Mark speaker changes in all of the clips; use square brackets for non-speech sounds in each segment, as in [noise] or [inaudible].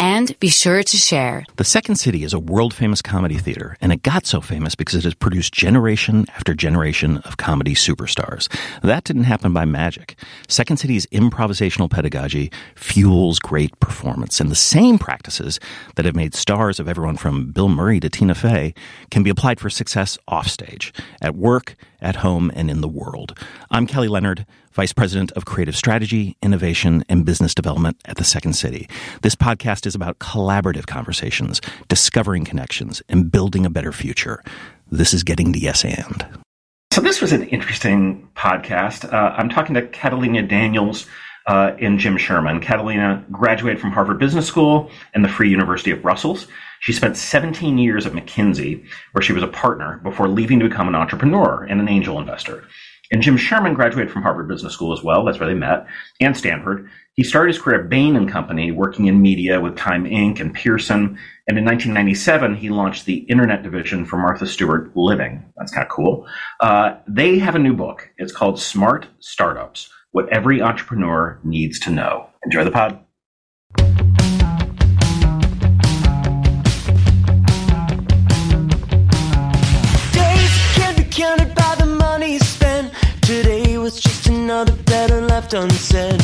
Speaker 1: And be sure to share.
Speaker 2: The Second City is a world famous comedy theater, and it got so famous because it has produced generation after generation of comedy superstars. That didn't happen by magic. Second City's improvisational pedagogy fuels great performance, and the same practices that have made stars of everyone from Bill Murray to Tina Fey can be applied for success offstage, at work, at home, and in the world. I'm Kelly Leonard. Vice President of Creative Strategy, Innovation, and Business Development at the Second City. This podcast is about collaborative conversations, discovering connections, and building a better future. This is Getting to Yes And.
Speaker 3: So, this was an interesting podcast. Uh, I'm talking to Catalina Daniels uh, and Jim Sherman. Catalina graduated from Harvard Business School and the Free University of Brussels. She spent 17 years at McKinsey, where she was a partner before leaving to become an entrepreneur and an angel investor. And Jim Sherman graduated from Harvard Business School as well. That's where they met, and Stanford. He started his career at Bain and Company, working in media with Time Inc. and Pearson. And in 1997, he launched the internet division for Martha Stewart Living. That's kind of cool. Uh, they have a new book. It's called Smart Startups: What Every Entrepreneur Needs to Know. Enjoy the pod.
Speaker 4: Another better left unsaid.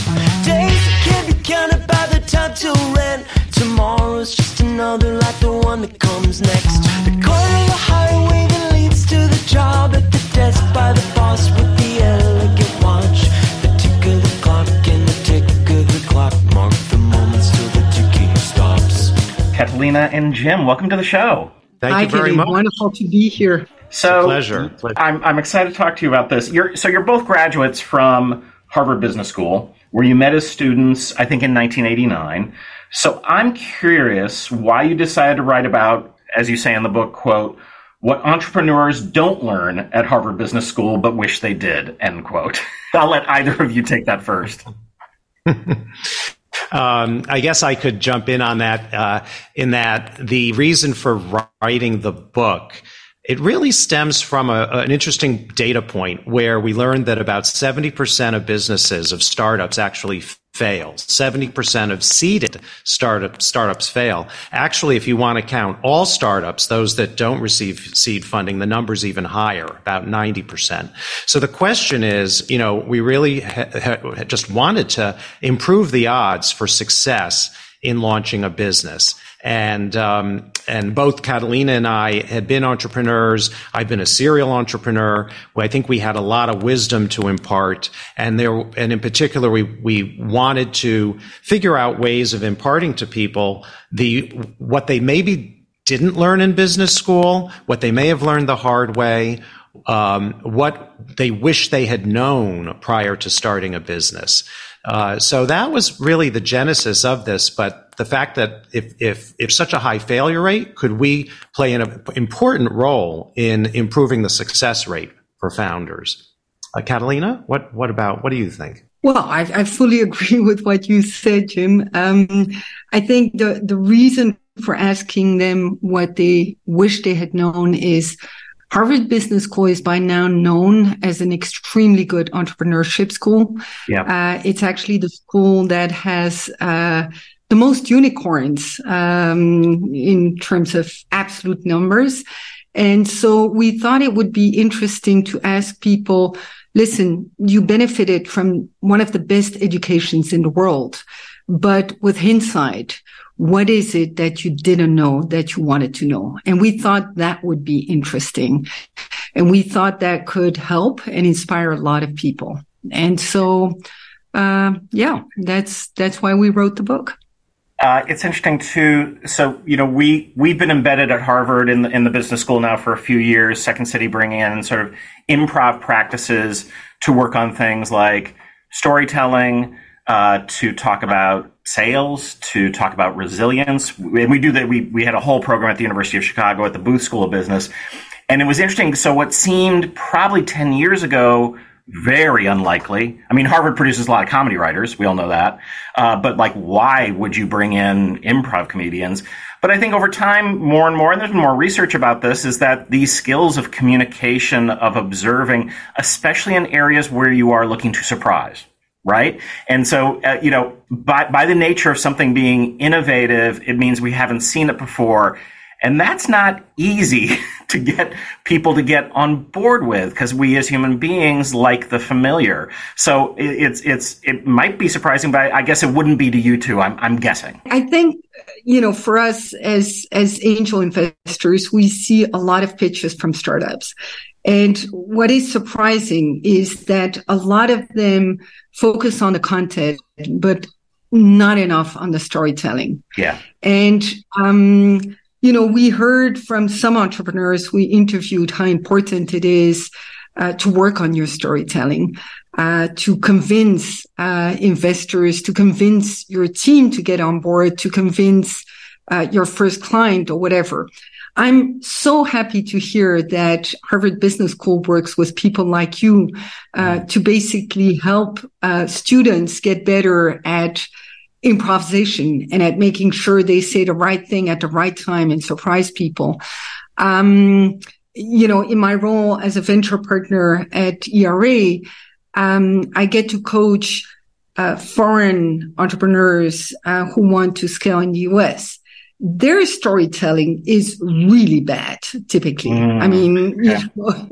Speaker 4: Days can't be counted by the time till rent. Tomorrow's just another like the one that comes next. The corner of the highway that leads to the job at the desk by the boss with the elegant watch. The tick of the clock and the tick of the clock mark the moments till the ticking stops.
Speaker 3: Catalina and Jim, welcome to the show.
Speaker 5: Thank Hi, you very Kitty. much.
Speaker 6: Wonderful to be here.
Speaker 3: So
Speaker 5: pleasure.
Speaker 3: I'm I'm excited to talk to you about this. You're so you're both graduates from Harvard Business School, where you met as students, I think in 1989. So I'm curious why you decided to write about, as you say in the book, quote, what entrepreneurs don't learn at Harvard Business School but wish they did, end quote. [laughs] I'll let either of you take that first. [laughs]
Speaker 5: Um, I guess I could jump in on that. Uh, in that, the reason for writing the book it really stems from a, an interesting data point where we learned that about 70% of businesses, of startups, actually fail. 70% of seeded startup, startups fail. Actually, if you want to count all startups, those that don't receive seed funding, the number's even higher, about 90%. So the question is, you know, we really ha- ha- just wanted to improve the odds for success in launching a business and um, and both Catalina and I had been entrepreneurs. I've been a serial entrepreneur. I think we had a lot of wisdom to impart, and there and in particular, we we wanted to figure out ways of imparting to people the what they maybe didn't learn in business school, what they may have learned the hard way, um, what they wish they had known prior to starting a business. Uh, so that was really the genesis of this. But the fact that if, if, if such a high failure rate, could we play an important role in improving the success rate for founders? Uh, Catalina, what, what about, what do you think?
Speaker 6: Well, I, I fully [laughs] agree with what you said, Jim. Um, I think the, the reason for asking them what they wish they had known is Harvard Business School is by now known as an extremely good entrepreneurship school.
Speaker 3: Yeah.
Speaker 6: Uh, it's actually the school that has uh, the most unicorns um, in terms of absolute numbers. And so we thought it would be interesting to ask people, listen, you benefited from one of the best educations in the world, but with hindsight, what is it that you didn't know that you wanted to know? And we thought that would be interesting. And we thought that could help and inspire a lot of people. And so, uh, yeah, that's, that's why we wrote the book.
Speaker 3: Uh, it's interesting too. So you know, we we've been embedded at Harvard in the in the business school now for a few years. Second City bringing in sort of improv practices to work on things like storytelling, uh, to talk about sales, to talk about resilience. And we do that. We, we had a whole program at the University of Chicago at the Booth School of Business. And it was interesting. So what seemed probably 10 years ago, very unlikely. I mean, Harvard produces a lot of comedy writers. We all know that. Uh, but like, why would you bring in improv comedians? But I think over time, more and more, and there's more research about this, is that these skills of communication, of observing, especially in areas where you are looking to surprise, right? And so, uh, you know, by, by the nature of something being innovative, it means we haven't seen it before. And that's not easy [laughs] to get people to get on board with because we as human beings like the familiar. So it's, it's, it might be surprising, but I guess it wouldn't be to you too. I'm, I'm guessing.
Speaker 6: I think, you know, for us as, as angel investors, we see a lot of pitches from startups. And what is surprising is that a lot of them focus on the content, but not enough on the storytelling.
Speaker 3: Yeah.
Speaker 6: And, um, you know, we heard from some entrepreneurs we interviewed how important it is uh, to work on your storytelling, uh, to convince uh, investors, to convince your team to get on board, to convince uh, your first client or whatever. I'm so happy to hear that Harvard Business School works with people like you uh, to basically help uh, students get better at improvisation and at making sure they say the right thing at the right time and surprise people. Um, you know, in my role as a venture partner at ERA, um, I get to coach uh, foreign entrepreneurs uh, who want to scale in the US. Their storytelling is really bad, typically. Mm, I mean, yeah. you know,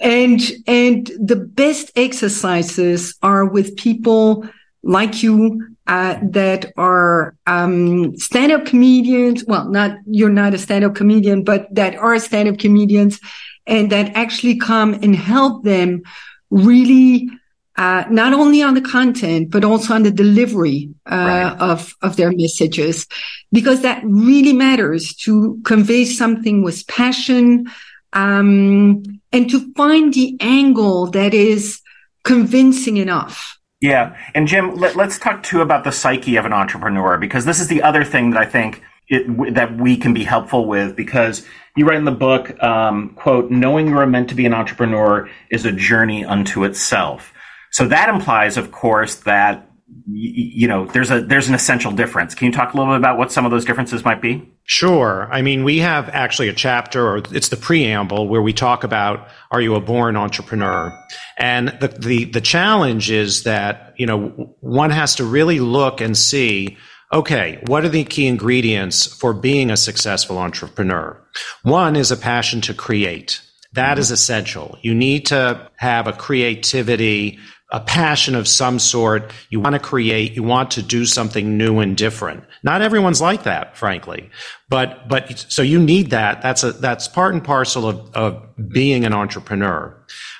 Speaker 6: and and the best exercises are with people like you uh, that are um, stand-up comedians. Well, not you're not a stand-up comedian, but that are stand-up comedians, and that actually come and help them really. Uh, not only on the content, but also on the delivery uh, right. of of their messages, because that really matters to convey something with passion, um, and to find the angle that is convincing enough.
Speaker 3: Yeah. And Jim, let, us talk too about the psyche of an entrepreneur because this is the other thing that I think it, that we can be helpful with because you write in the book, um, quote, knowing you are meant to be an entrepreneur is a journey unto itself. So that implies, of course, that you know there's a there's an essential difference. Can you talk a little bit about what some of those differences might be?
Speaker 5: Sure. I mean we have actually a chapter or it's the preamble where we talk about are you a born entrepreneur? And the the, the challenge is that you know one has to really look and see okay what are the key ingredients for being a successful entrepreneur? One is a passion to create. That is mm-hmm. essential. You need to have a creativity a passion of some sort. You want to create, you want to do something new and different. Not everyone's like that, frankly. But, but, so you need that. That's a, that's part and parcel of, of being an entrepreneur.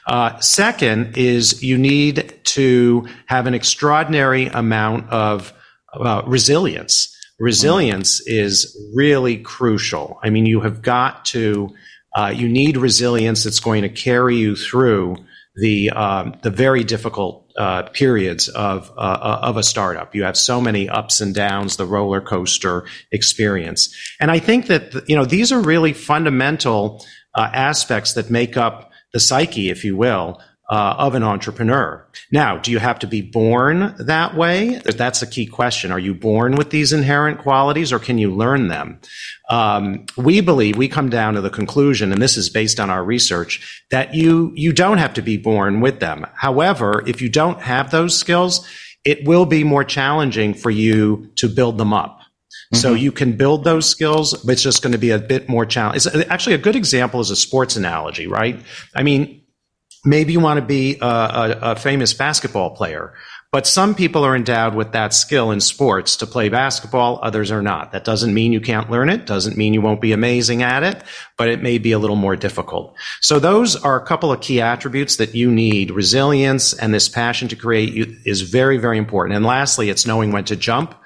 Speaker 5: Uh, second is you need to have an extraordinary amount of uh, resilience. Resilience is really crucial. I mean, you have got to, uh, you need resilience that's going to carry you through the um, the very difficult uh, periods of uh, of a startup. You have so many ups and downs, the roller coaster experience, and I think that you know these are really fundamental uh, aspects that make up the psyche, if you will, uh, of an entrepreneur. Now, do you have to be born that way? That's a key question. Are you born with these inherent qualities or can you learn them? Um, we believe we come down to the conclusion, and this is based on our research, that you, you don't have to be born with them. However, if you don't have those skills, it will be more challenging for you to build them up. Mm-hmm. So you can build those skills, but it's just going to be a bit more challenging. Actually, a good example is a sports analogy, right? I mean, maybe you want to be a, a, a, famous basketball player, but some people are endowed with that skill in sports to play basketball, others are not. That doesn't mean you can't learn it, doesn't mean you won't be amazing at it, but it may be a little more difficult. So those are a couple of key attributes that you need. Resilience and this passion to create is very, very important. And lastly, it's knowing when to jump.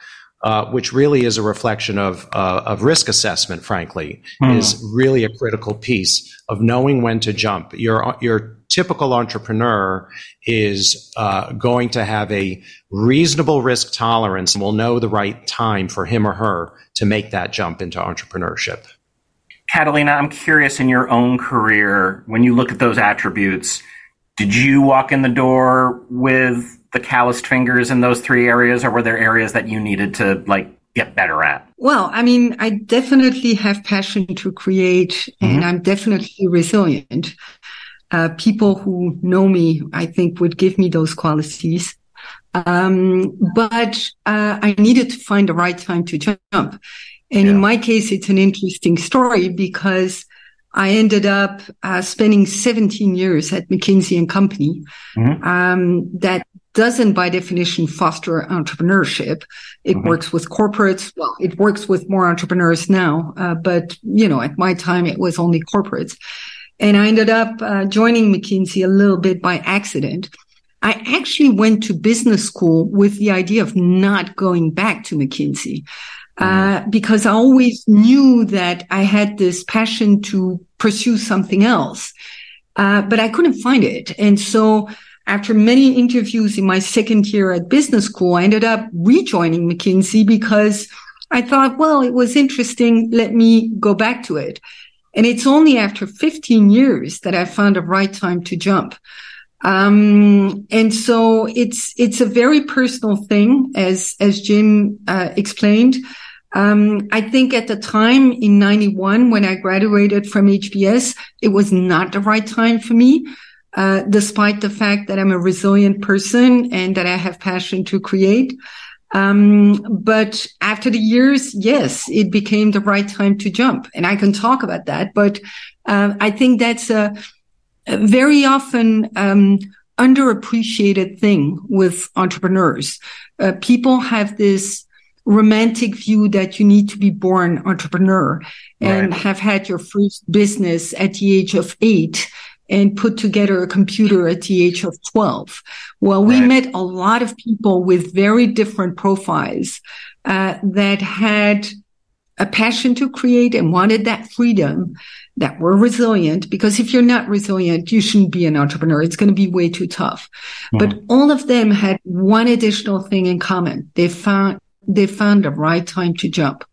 Speaker 5: Uh, which really is a reflection of uh, of risk assessment. Frankly, hmm. is really a critical piece of knowing when to jump. Your your typical entrepreneur is uh, going to have a reasonable risk tolerance and will know the right time for him or her to make that jump into entrepreneurship.
Speaker 3: Catalina, I'm curious in your own career, when you look at those attributes, did you walk in the door with the calloused fingers in those three areas, or were there areas that you needed to like get better at?
Speaker 6: Well, I mean, I definitely have passion to create mm-hmm. and I'm definitely resilient. Uh, people who know me, I think would give me those qualities. Um, but, uh, I needed to find the right time to jump. And yeah. in my case, it's an interesting story because I ended up uh, spending 17 years at McKinsey and Company. Mm-hmm. Um, that doesn't by definition foster entrepreneurship. It mm-hmm. works with corporates. Well, it works with more entrepreneurs now. Uh, but, you know, at my time, it was only corporates. And I ended up uh, joining McKinsey a little bit by accident. I actually went to business school with the idea of not going back to McKinsey. Uh, mm-hmm. because I always knew that I had this passion to pursue something else. Uh, but I couldn't find it. And so after many interviews in my second year at business school, I ended up rejoining McKinsey because I thought, well, it was interesting. Let me go back to it. And it's only after 15 years that I found the right time to jump. Um, and so it's, it's a very personal thing, as, as Jim, uh, explained. Um, I think at the time in 91, when I graduated from HBS, it was not the right time for me. Uh, despite the fact that I'm a resilient person and that I have passion to create. Um, but after the years, yes, it became the right time to jump and I can talk about that. But, uh, I think that's a, a very often, um, underappreciated thing with entrepreneurs. Uh, people have this romantic view that you need to be born entrepreneur and right. have had your first business at the age of eight and put together a computer at the age of 12. Well, we right. met a lot of people with very different profiles uh, that had a passion to create and wanted that freedom that were resilient because if you're not resilient, you shouldn't be an entrepreneur. It's going to be way too tough. Mm-hmm. But all of them had one additional thing in common. They found they found the right time to jump.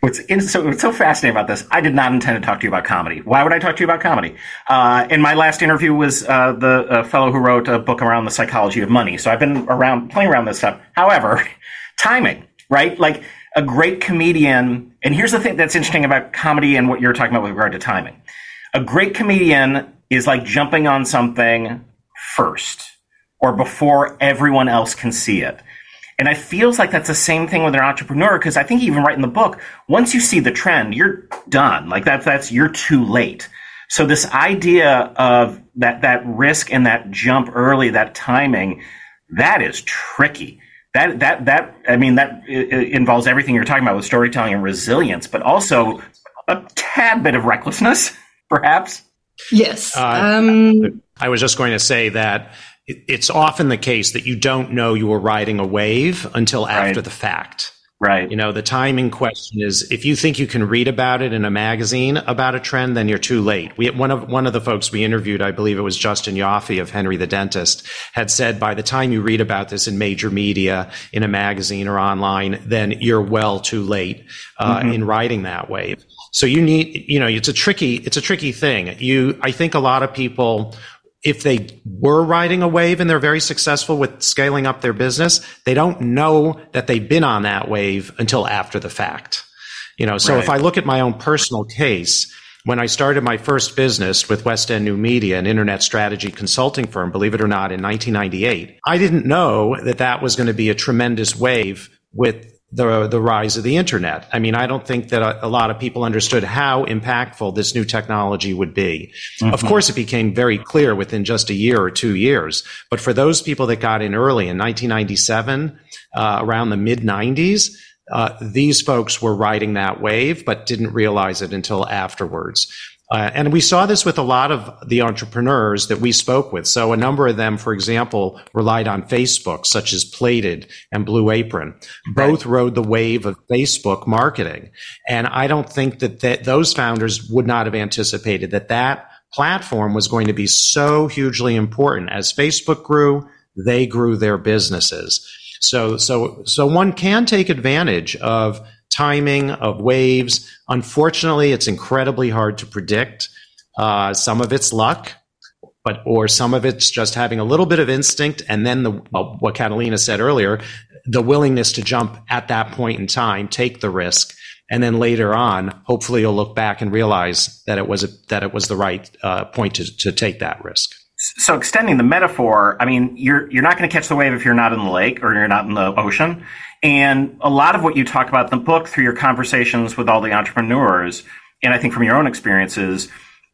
Speaker 3: What's, in, so, what's so fascinating about this, I did not intend to talk to you about comedy. Why would I talk to you about comedy? Uh, in my last interview was uh, the uh, fellow who wrote a book around the psychology of money. So I've been around playing around this stuff. However, [laughs] timing, right? Like a great comedian, and here's the thing that's interesting about comedy and what you're talking about with regard to timing. A great comedian is like jumping on something first or before everyone else can see it. And I feels like that's the same thing with an entrepreneur because I think even right in the book, once you see the trend, you're done. Like that, that's you're too late. So this idea of that that risk and that jump early, that timing, that is tricky. That that that I mean that involves everything you're talking about with storytelling and resilience, but also a tad bit of recklessness, [laughs] perhaps.
Speaker 6: Yes. Uh,
Speaker 5: um, I was just going to say that it's often the case that you don't know you were riding a wave until after right. the fact.
Speaker 3: Right.
Speaker 5: You know, the timing question is if you think you can read about it in a magazine about a trend, then you're too late. We one of one of the folks we interviewed, I believe it was Justin Joffe of Henry the Dentist, had said by the time you read about this in major media, in a magazine or online, then you're well too late uh, mm-hmm. in riding that wave. So you need, you know, it's a tricky, it's a tricky thing. You, I think a lot of people if they were riding a wave and they're very successful with scaling up their business, they don't know that they've been on that wave until after the fact. You know, so right. if I look at my own personal case, when I started my first business with West End New Media, an internet strategy consulting firm, believe it or not, in 1998, I didn't know that that was going to be a tremendous wave with the the rise of the internet. I mean, I don't think that a, a lot of people understood how impactful this new technology would be. Mm-hmm. Of course, it became very clear within just a year or two years. But for those people that got in early in 1997, uh, around the mid 90s, uh, these folks were riding that wave, but didn't realize it until afterwards. Uh, and we saw this with a lot of the entrepreneurs that we spoke with. So a number of them, for example, relied on Facebook, such as Plated and Blue Apron. Both rode the wave of Facebook marketing. And I don't think that, that those founders would not have anticipated that that platform was going to be so hugely important. As Facebook grew, they grew their businesses. So, so, so one can take advantage of timing of waves. Unfortunately, it's incredibly hard to predict. Uh, some of it's luck, but or some of it's just having a little bit of instinct, and then the what Catalina said earlier, the willingness to jump at that point in time, take the risk, and then later on, hopefully, you'll look back and realize that it was a, that it was the right uh, point to, to take that risk.
Speaker 3: So, extending the metaphor, I mean, you're you're not going to catch the wave if you're not in the lake or you're not in the ocean. And a lot of what you talk about in the book through your conversations with all the entrepreneurs, and I think from your own experiences,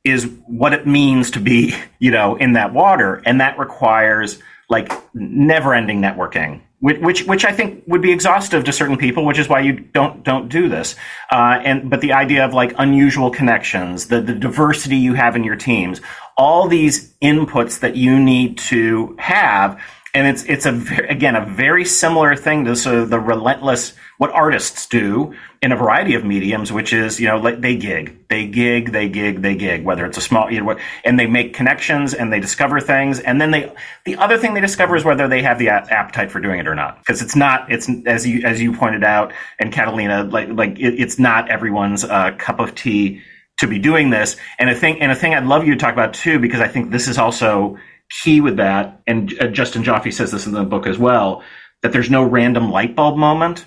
Speaker 3: is what it means to be, [laughs] you know, in that water, and that requires like never-ending networking which which I think would be exhaustive to certain people, which is why you don't don't do this. Uh, and but the idea of like unusual connections, the the diversity you have in your teams, all these inputs that you need to have and it's it's a again a very similar thing to sort of the relentless what artists do in a variety of mediums, which is you know they gig, they gig, they gig, they gig. Whether it's a small, you know, and they make connections and they discover things, and then they the other thing they discover is whether they have the appetite for doing it or not, because it's not it's as you as you pointed out, and Catalina like like it, it's not everyone's uh, cup of tea to be doing this. And a thing and a thing I'd love you to talk about too, because I think this is also key with that, and uh, Justin Joffe says this in the book as well, that there's no random light bulb moment.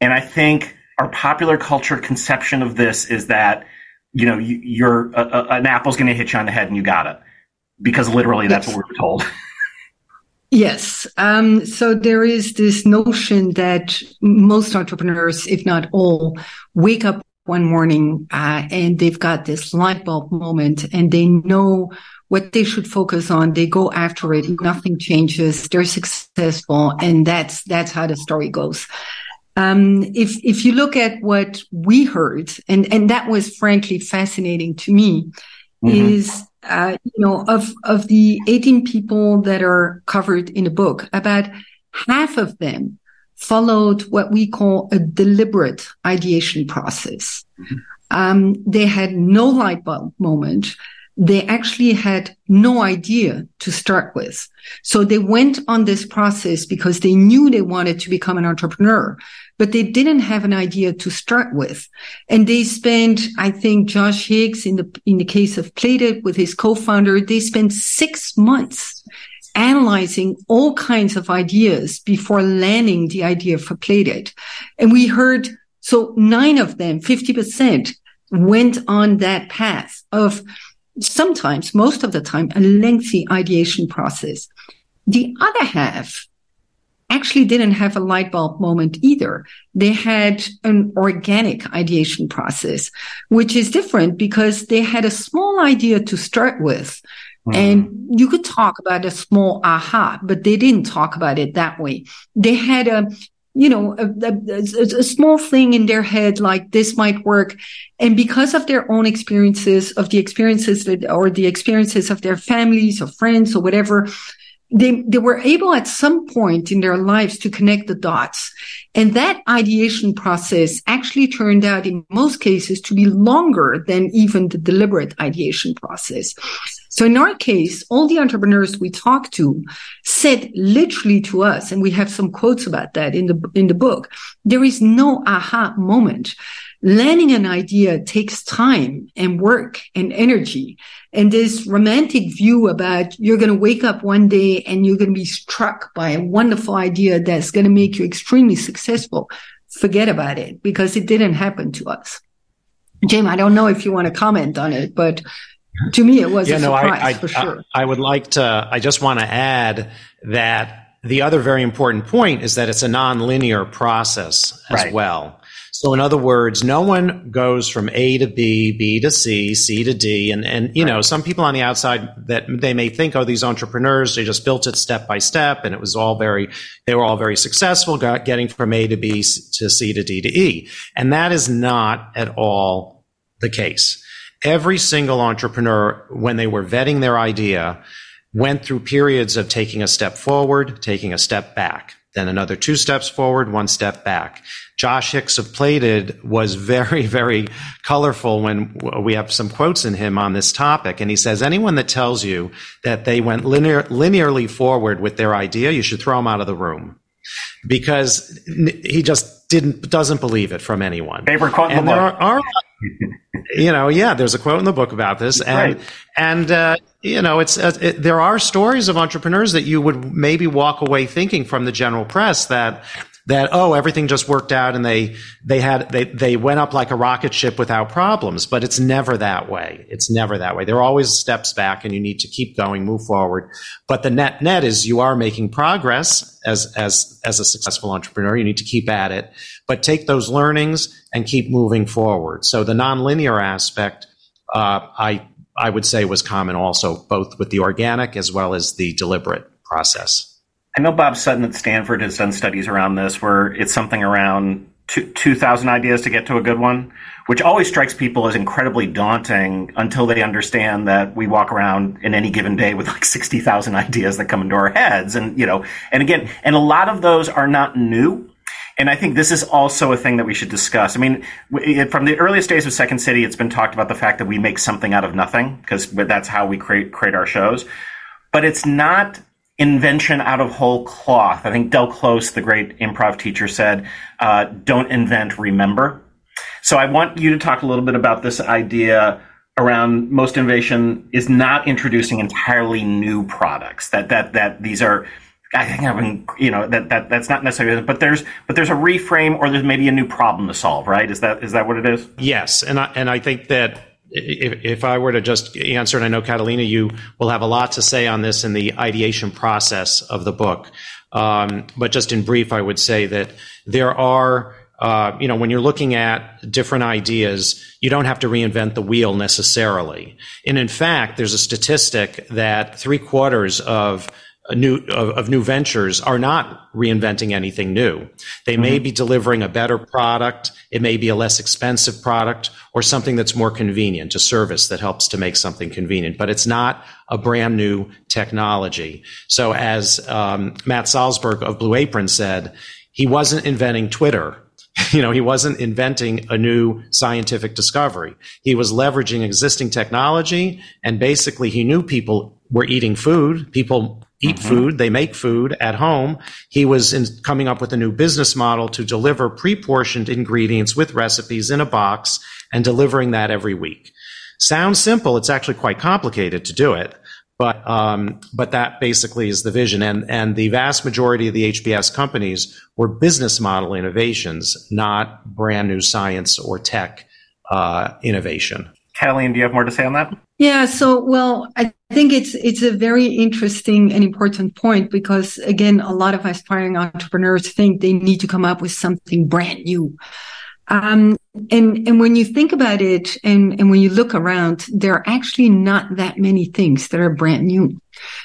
Speaker 3: And I think our popular culture conception of this is that, you know, you, are an apple's going to hit you on the head and you got it. Because literally that's yes. what we were told. [laughs]
Speaker 6: Yes. Um, so there is this notion that most entrepreneurs, if not all, wake up one morning uh, and they've got this light bulb moment and they know what they should focus on. They go after it. Nothing changes. They're successful. And that's, that's how the story goes. Um, if, if you look at what we heard, and, and that was frankly fascinating to me, mm-hmm. is, uh, you know, of, of the 18 people that are covered in the book, about half of them followed what we call a deliberate ideation process. Mm-hmm. Um, they had no light bulb moment they actually had no idea to start with. So they went on this process because they knew they wanted to become an entrepreneur, but they didn't have an idea to start with. And they spent, I think Josh Hix in the, in the case of Plated with his co-founder, they spent six months analyzing all kinds of ideas before landing the idea for Plated. And we heard, so nine of them, 50% went on that path of sometimes, most of the time, a lengthy ideation process. The other half actually didn't have a light bulb moment either. They had an organic ideation process, which is different because they had a small idea to start with. Mm. And you could talk about a small aha, but they didn't talk about it that way. They had a you know, a, a, a, small thing in their head like this might work. And because of their own experiences, of the experiences that, or the experiences of their families or friends or whatever, they, they were able at some point in their lives to connect the dots. And that ideation process actually turned out in most cases to be longer than even the deliberate ideation process. So in our case, all the entrepreneurs we talked to said literally to us, and we have some quotes about that in the, in the book, there is no aha moment. Landing an idea takes time and work and energy. And this romantic view about you're going to wake up one day and you're going to be struck by a wonderful idea that's going to make you extremely successful. Forget about it because it didn't happen to us. Jim, I don't know if you want to comment on it, but to me, it was yeah, a no, surprise I, I, for sure.
Speaker 5: I, I would like to. I just want to add that the other very important point is that it's a nonlinear process as right. well. So in other words, no one goes from A to B, B to C, C to D. And, and, you right. know, some people on the outside that they may think, oh, these entrepreneurs, they just built it step by step and it was all very, they were all very successful got, getting from A to B to C to D to E. And that is not at all the case every single entrepreneur, when they were vetting their idea, went through periods of taking a step forward, taking a step back, then another two steps forward, one step back. Josh Hix of Plated was very, [laughs] very colorful when we have some quotes in him on this topic. And he says, anyone that tells you that they went linear, linearly forward with their idea, you should throw them out of the room because he just didn't, doesn't believe it from anyone.
Speaker 3: Favorite quote
Speaker 5: and there are, are [laughs] you know, yeah, there's a quote in the book about this, and right. and uh, you know, it's uh, it, there are stories of entrepreneurs that you would maybe walk away thinking from the general press that that oh everything just worked out and they they had they they went up like a rocket ship without problems. But it's never that way. It's never that way. There are always steps back and you need to keep going move forward. But the net net is you are making progress as as as a successful entrepreneur. You need to keep at it. But take those learnings and keep moving forward. So the nonlinear aspect uh, i i would say was common also both with the organic as well as the deliberate process
Speaker 3: I know Bob Sutton at Stanford has done studies around this where it's something around 2,000 ideas to get to a good one, which always strikes people as incredibly daunting until they understand that we walk around in any given day with like 60,000 ideas that come into our heads. And, you know, and again, and a lot of those are not new. And I think this is also a thing that we should discuss. I mean, from the earliest days of Second City, it's been talked about the fact that we make something out of nothing because that's how we create, create our shows. But it's not invention out of whole cloth. I think Del Close, the great improv teacher, said, uh, "Don't invent, remember." So I want you to talk a little bit about this idea around most innovation is not introducing entirely new products. That that that these are. I think I've been, you know, that, that that's not necessarily, but there's, but there's a reframe or there's maybe a new problem to solve, right? Is that, is that what it is?
Speaker 5: Yes. And I, and I think that if, if I were to just answer, and I know Catalina, you will have a lot to say on this in the ideation process of the book. Um, but just in brief, I would say that there are, uh, you know, when you're looking at different ideas, you don't have to reinvent the wheel necessarily. And in fact, there's a statistic that three quarters of new of, of, new ventures are not reinventing anything new. They mm-hmm. may be delivering a better product. It may be a less expensive product or something that's more convenient, a service that helps to make something convenient, but it's not a brand new technology. So as um, Matt Salzberg of Blue Apron said, he wasn't inventing Twitter. [laughs] You know, he wasn't inventing a new scientific discovery. He was leveraging existing technology and basically he knew people were eating food. People eat mm-hmm. food. They make food at home. He was in, coming up with a new business model to deliver pre-portioned ingredients with recipes in a box and delivering that every week. Sounds simple. It's actually quite complicated to do it. But um, but that basically is the vision, and and the vast majority of the HBS companies were business model innovations, not brand new science or tech uh, innovation.
Speaker 3: Catalina, do you have more to say on that?
Speaker 6: Yeah. So, well, I think it's it's a very interesting and important point because again, a lot of aspiring entrepreneurs think they need to come up with something brand new. Um, and and when you think about it, and and when you look around, there are actually not that many things that are brand new.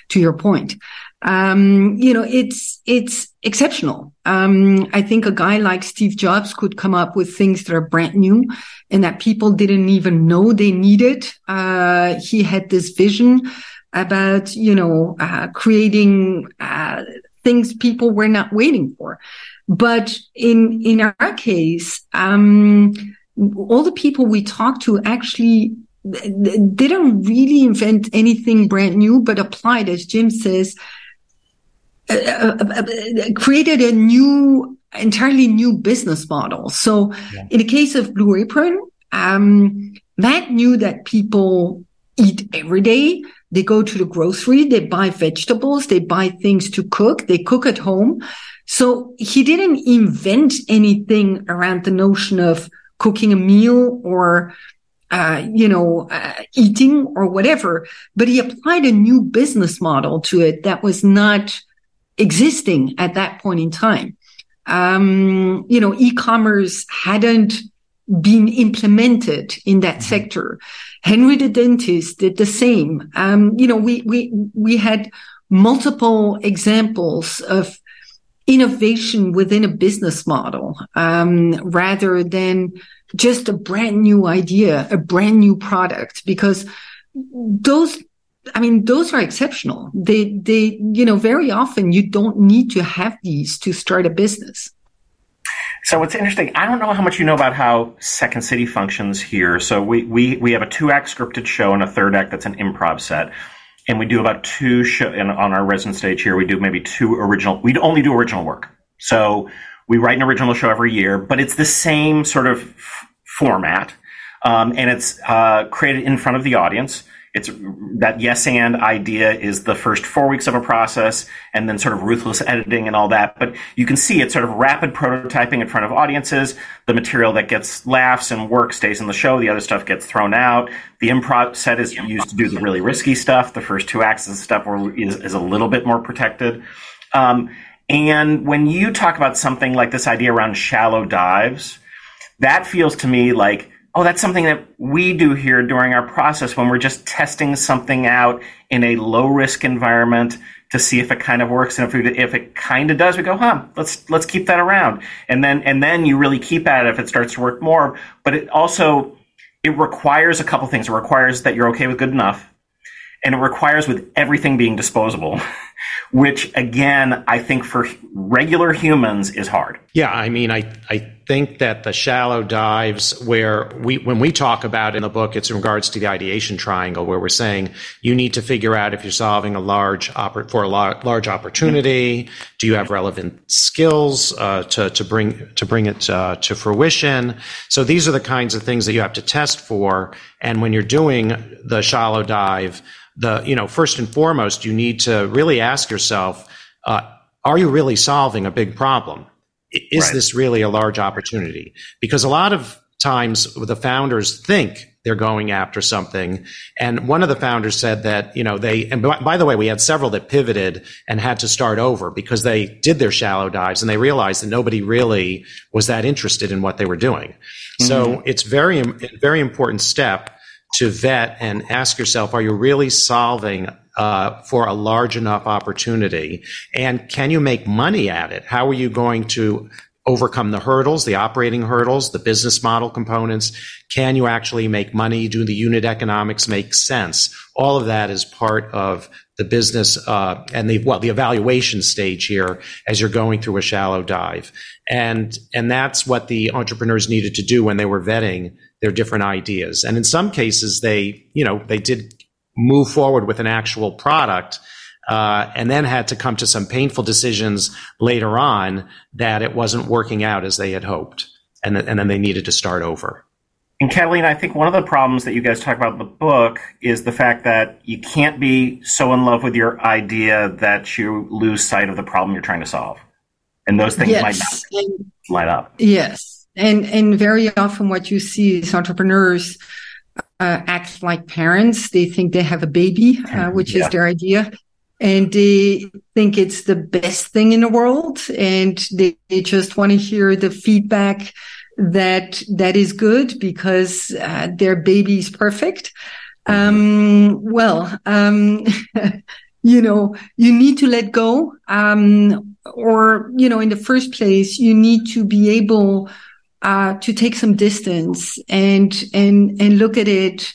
Speaker 6: To your point, um, you know, it's, it's exceptional. Um, I think a guy like Steve Jobs could come up with things that are brand new and that people didn't even know they needed. Uh, he had this vision about, you know, uh, creating, uh, things people were not waiting for. But in, in our case, um, all the people we talked to actually they didn't really invent anything brand new, but applied, as Jim says, uh, uh, uh, created a new, entirely new business model. So yeah. in the case of Blue Apron, um, Matt knew that people eat every day. They go to the grocery, they buy vegetables, they buy things to cook, they cook at home. So he didn't invent anything around the notion of cooking a meal or uh, you know, uh, eating or whatever, but he applied a new business model to it that was not existing at that point in time. Um, you know, e-commerce hadn't been implemented in that mm-hmm. sector. Henry the dentist did the same. Um, you know, we, we, we had multiple examples of innovation within a business model, um, rather than just a brand new idea, a brand new product, because those I mean, those are exceptional. They, they, you know, very often you don't need to have these to start a business.
Speaker 3: So it's interesting. I don't know how much you know about how Second City functions here. So we, we, we have a two act scripted show and a third act that's an improv set. And we do about two show on our resident stage here. We do maybe two original, we only do original work. So we write an original show every year, but it's the same sort of f- format. Um, and it's uh, created in front of the audience. It's that yes and idea is the first four weeks of a process and then sort of ruthless editing and all that. But you can see it's sort of rapid prototyping in front of audiences. The material that gets laughs and work stays in the show. The other stuff gets thrown out. The improv set is used to do the really risky stuff. The first two acts of stuff is, is a little bit more protected. Um, and when you talk about something like this idea around shallow dives, that feels to me like oh, that's something that we do here during our process when we're just testing something out in a low risk environment to see if it kind of works. And if, we, if it kind of does, we go, huh, let's, let's keep that around. And then, and then you really keep at it if it starts to work more. But it also, it requires a couple things. It requires that you're okay with good enough. And it requires with everything being disposable. [laughs] which again, I think for regular humans is hard.
Speaker 5: Yeah, I mean, I, I think that the shallow dives where we, when we talk about in the book, it's in regards to the ideation triangle where we're saying you need to figure out if you're solving a large for a large opportunity. Do you have relevant skills uh, to, to bring to bring it uh, to fruition? So these are the kinds of things that you have to test for. And when you're doing the shallow dive, the you know first and foremost you need to really ask yourself uh, are you really solving a big problem is right. this really a large opportunity because a lot of times the founders think they're going after something and one of the founders said that you know they and by the way we had several that pivoted and had to start over because they did their shallow dives and they realized that nobody really was that interested in what they were doing mm-hmm. so it's very very important step to vet and ask yourself, are you really solving uh, for a large enough opportunity? And can you make money at it? How are you going to overcome the hurdles, the operating hurdles, the business model components? Can you actually make money? Do the unit economics make sense? All of that is part of the business uh, and the well the evaluation stage here as you're going through a shallow dive, and and that's what the entrepreneurs needed to do when they were vetting their different ideas. And in some cases, they, you know, they did move forward with an actual product. Uh, and then had to come to some painful decisions later on that it wasn't working out as they had hoped. And, th- and then they needed to start over.
Speaker 3: And Catalina, I think one of the problems that you guys talk about in the book is the fact that you can't be so in love with your idea that you lose sight of the problem you're trying to solve. And those things yes. might not line up.
Speaker 6: Yes and and very often what you see is entrepreneurs uh, act like parents. They think they have a baby, uh, which yeah. is their idea, and they think it's the best thing in the world, and they, they just want to hear the feedback that that is good because uh, their baby is perfect. Um, well, um, [laughs] you know, you need to let go. Um, or, you know, in the first place, you need to be able uh, to take some distance and and and look at it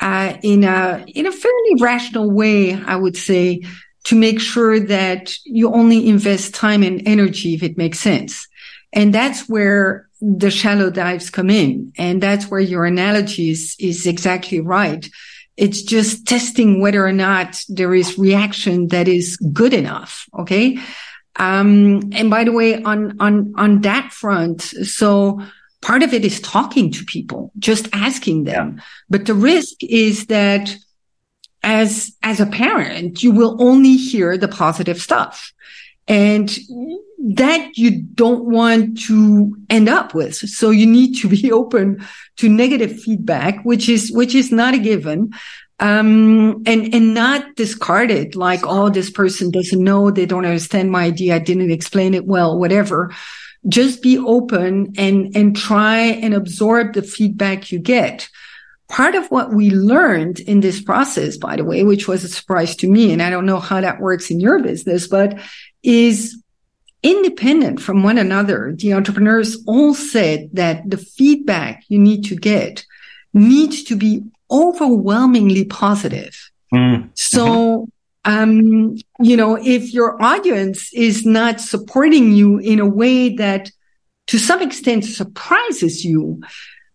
Speaker 6: uh, in a in a fairly rational way, I would say, to make sure that you only invest time and energy if it makes sense. And that's where the shallow dives come in, and that's where your analogy is is exactly right. It's just testing whether or not there is reaction that is good enough. Okay. Um, and by the way, on, on, on that front, so part of it is talking to people, just asking them. Yeah. But the risk is that as, as a parent, you will only hear the positive stuff. And that you don't want to end up with. So you need to be [laughs] open to negative feedback, which is, which is not a given um, and and not discard it like oh this person doesn't know they don't understand my idea i didn't explain it well whatever. Just be open and and try and absorb the feedback you get. Part of what we learned in this process by the way which was a surprise to me and i don't know how that works in your business but is independent from one another. The entrepreneurs all said that the feedback you need to get needs to be overwhelmingly positive. Mm. So, um, you know, if your audience is not supporting you in a way that to some extent surprises you,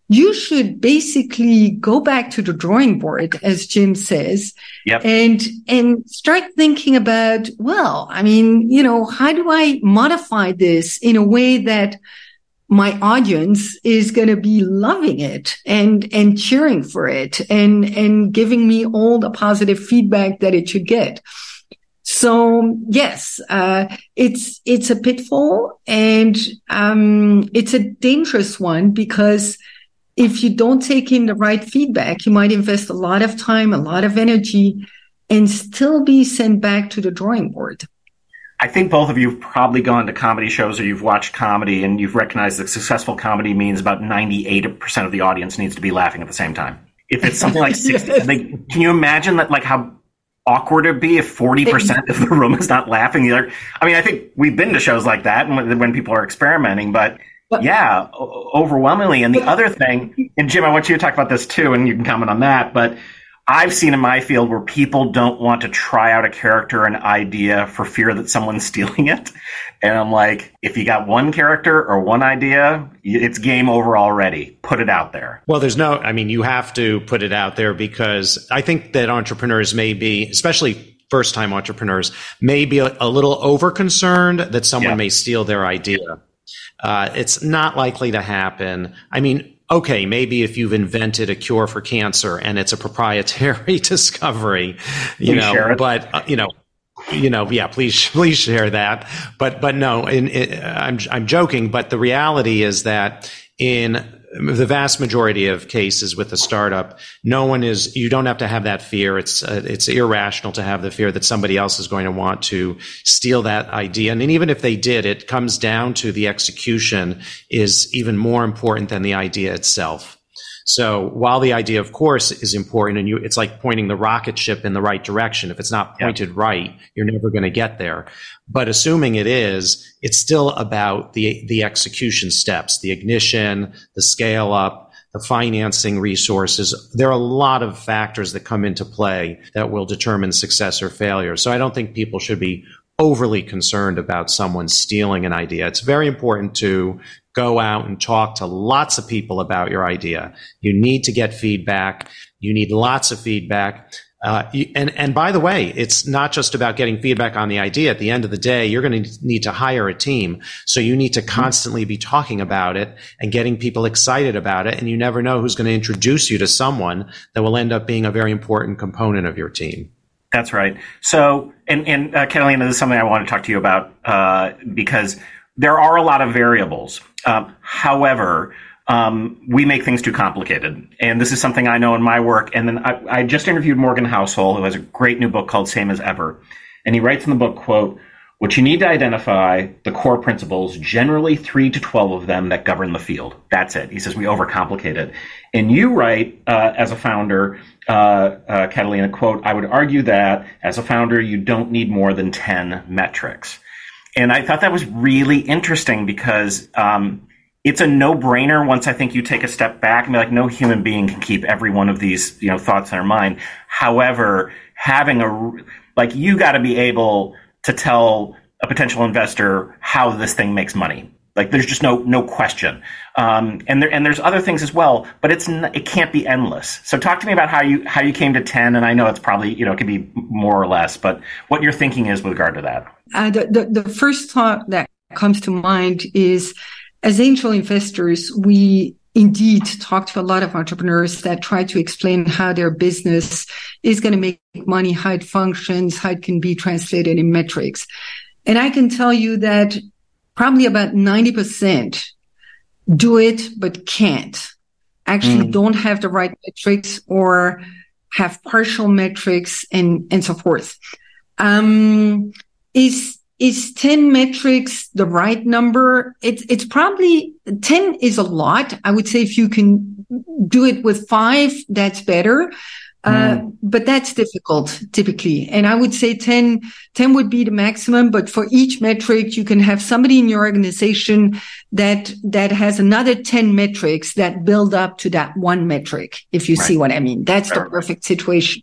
Speaker 6: you should basically go back to the drawing board, as Jim says, yep. and, and start thinking about, well, I mean, you know, how do I modify this in a way that my audience is going to be loving it and and cheering for it and and giving me all the positive feedback that it should get. So yes uh, it's it's a pitfall and um, it's a dangerous one because if you don't take in the right feedback you might invest a lot of time a lot of energy and still be sent back to the drawing board
Speaker 3: I think both of you have probably gone to comedy shows or you've watched comedy and you've recognized that successful comedy means about 98% of the audience needs to be laughing at the same time. If it's something like [laughs] 60, yes. like, can you imagine that, like, how awkward it'd be if 40% of the room is not laughing either? I mean, I think we've been to shows like that when, when people are experimenting, but yeah, overwhelmingly. And the other thing, and Jim, I want you to talk about this too, and you can comment on that, but I've seen in my field where people don't want to try out a character an idea for fear that someone's [laughs] stealing it. And I'm like, if you got one character or one idea, it's game over already. Put it out there.
Speaker 5: Well, there's no, I mean, you have to put it out there because I think that entrepreneurs may be, especially first time entrepreneurs, may be a, a little over concerned that someone yeah. may steal their idea. Uh, it's not likely to happen. I mean, okay, maybe if you've invented a cure for cancer and it's a proprietary [laughs] discovery, you please know, but uh, you know, you know, yeah, please, [laughs] please share that. But, but no, in, in, I'm, I'm joking. But the reality is that in the vast majority of cases with a startup, no one is, you don't have to have that fear. It's, uh, it's irrational to have the fear that somebody else is going to want to steal that idea. And even if they did, it comes down to the execution is even more important than the idea itself. So while the idea, of course, is important and you, it's like pointing the rocket ship in the right direction. If it's not pointed yeah. right, you're never going to get there. But assuming it is, it's still about the, the execution steps, the ignition, the scale up, the financing resources. There are a lot of factors that come into play that will determine success or failure. So I don't think people should be overly concerned about someone stealing an idea. It's very important to go out and talk to lots of people about your idea. You need to get feedback. You need lots of feedback. Uh, and and by the way, it's not just about getting feedback on the idea. At the end of the day, you're going to need to hire a team. So you need to constantly be talking about it and getting people excited about it. And you never know who's going to introduce you to someone that will end up being a very important component of your team.
Speaker 3: That's right. So, and and uh, Catalina, this is something I want to talk to you about uh, because there are a lot of variables. Um, however, um, we make things too complicated. And this is something I know in my work. And then I, I just interviewed Morgan Housel, who has a great new book called Same as Ever. And he writes in the book, quote, what you need to identify the core principles, generally three to 12 of them that govern the field. That's it. He says we overcomplicate it. And you write, uh, as a founder, uh, uh, Catalina, quote, I would argue that as a founder, you don't need more than 10 metrics. And I thought that was really interesting because um, it's a no-brainer once I think you take a step back and be like, no human being can keep every one of these you know thoughts in their mind. However, having a like you got to be able to tell a potential investor how this thing makes money. Like there's just no no question. Um, and there and there's other things as well, but it's it can't be endless. So talk to me about how you how you came to ten. And I know it's probably you know it could be more or less, but what your thinking is with regard to that.
Speaker 6: Uh, the, the, the first thought that comes to mind is as angel investors, we indeed talk to a lot of entrepreneurs that try to explain how their business is going to make money, how it functions, how it can be translated in metrics. And I can tell you that probably about 90% do it, but can't actually mm. don't have the right metrics or have partial metrics and, and so forth. Um, is is 10 metrics the right number? It's, it's probably 10 is a lot. I would say if you can do it with five, that's better. Uh, mm. but that's difficult typically. And I would say 10, 10 would be the maximum. But for each metric, you can have somebody in your organization that, that has another 10 metrics that build up to that one metric. If you right. see what I mean, that's the perfect situation.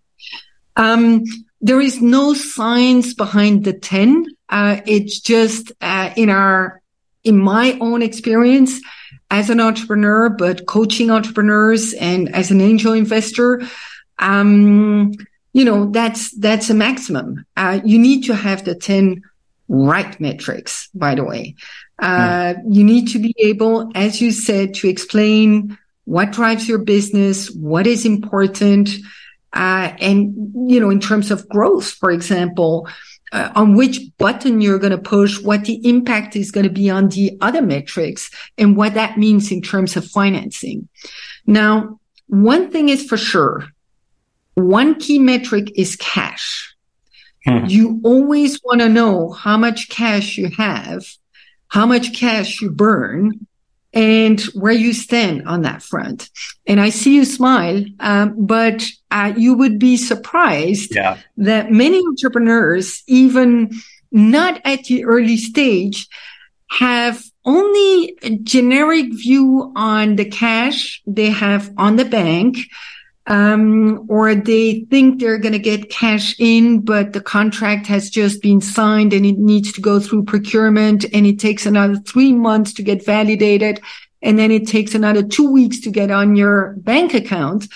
Speaker 6: Um, there is no science behind the 10. Uh, it's just uh, in our, in my own experience as an entrepreneur, but coaching entrepreneurs and as an angel investor, um, you know, that's, that's a maximum. Uh, you need to have the 10 right metrics, by the way. Uh, mm. You need to be able, as you said, to explain what drives your business, what is important, uh, and, you know, in terms of growth, for example, uh, on which button you're going to push, what the impact is going to be on the other metrics and what that means in terms of financing. Now, one thing is for sure. One key metric is cash. Hmm. You always want to know how much cash you have, how much cash you burn, and where you stand on that front. And I see you smile, um, but uh, you would be surprised yeah. that many entrepreneurs, even not at the early stage, have only a generic view on the cash they have on the bank um, or they think they're going to get cash in, but the contract has just been signed and it needs to go through procurement and it takes another three months to get validated. And then it takes another two weeks to get on your bank account.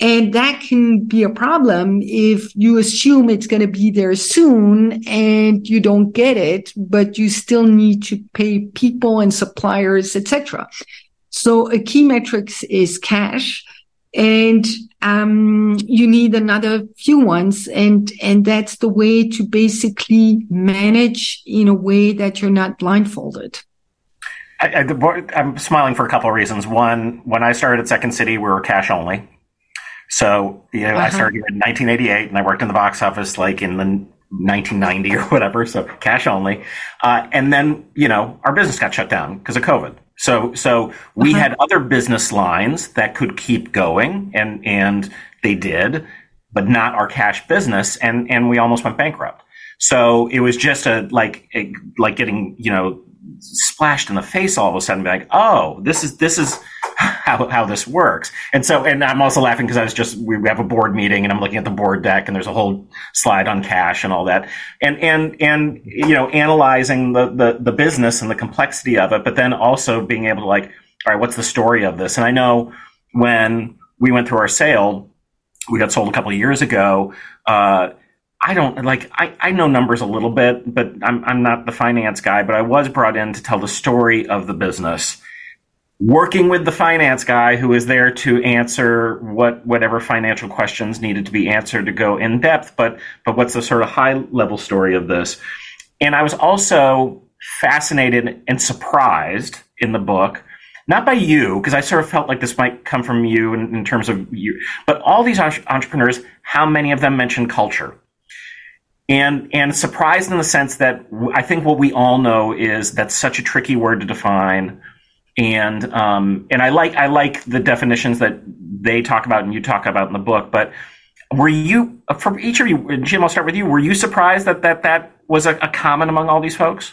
Speaker 6: And that can be a problem if you assume it's going to be there soon and you don't get it, but you still need to pay people and suppliers, etc. So a key metrics is cash and um, you need another few ones and and that's the way to basically manage in a way that you're not blindfolded.
Speaker 3: I, am smiling for a couple of reasons. One when i started at second city we were cash only. So you know uh-huh. i started in 1988 and i worked in the box office like in the 1990 or [laughs] whatever so cash only uh, and then you know our business got shut down because of covid so, so we uh-huh. had other business lines that could keep going and, and they did, but not our cash business. And, and we almost went bankrupt. So it was just a, like, a, like getting, you know, splashed in the face all of a sudden, like, oh, this is this is [laughs] how how this works. And so, and I'm also laughing because I was just we have a board meeting and I'm looking at the board deck and there's a whole slide on cash and all that, and and and you know, analyzing the the the business and the complexity of it, but then also being able to like, all right, what's the story of this? And I know when we went through our sale, we got sold a couple of years ago. Uh, I don't like I, I know numbers a little bit, but I'm I'm not the finance guy, but I was brought in to tell the story of the business. Working with the finance guy who is there to answer what whatever financial questions needed to be answered to go in depth, but but what's the sort of high level story of this? And I was also fascinated and surprised in the book not by you, because I sort of felt like this might come from you in, in terms of you, but all these entrepreneurs, how many of them mention culture? and and surprised in the sense that I think what we all know is that's such a tricky word to define, and um, and I like I like the definitions that they talk about and you talk about in the book. But were you for each of you, Jim? I'll start with you. Were you surprised that that that was a, a common among all these folks?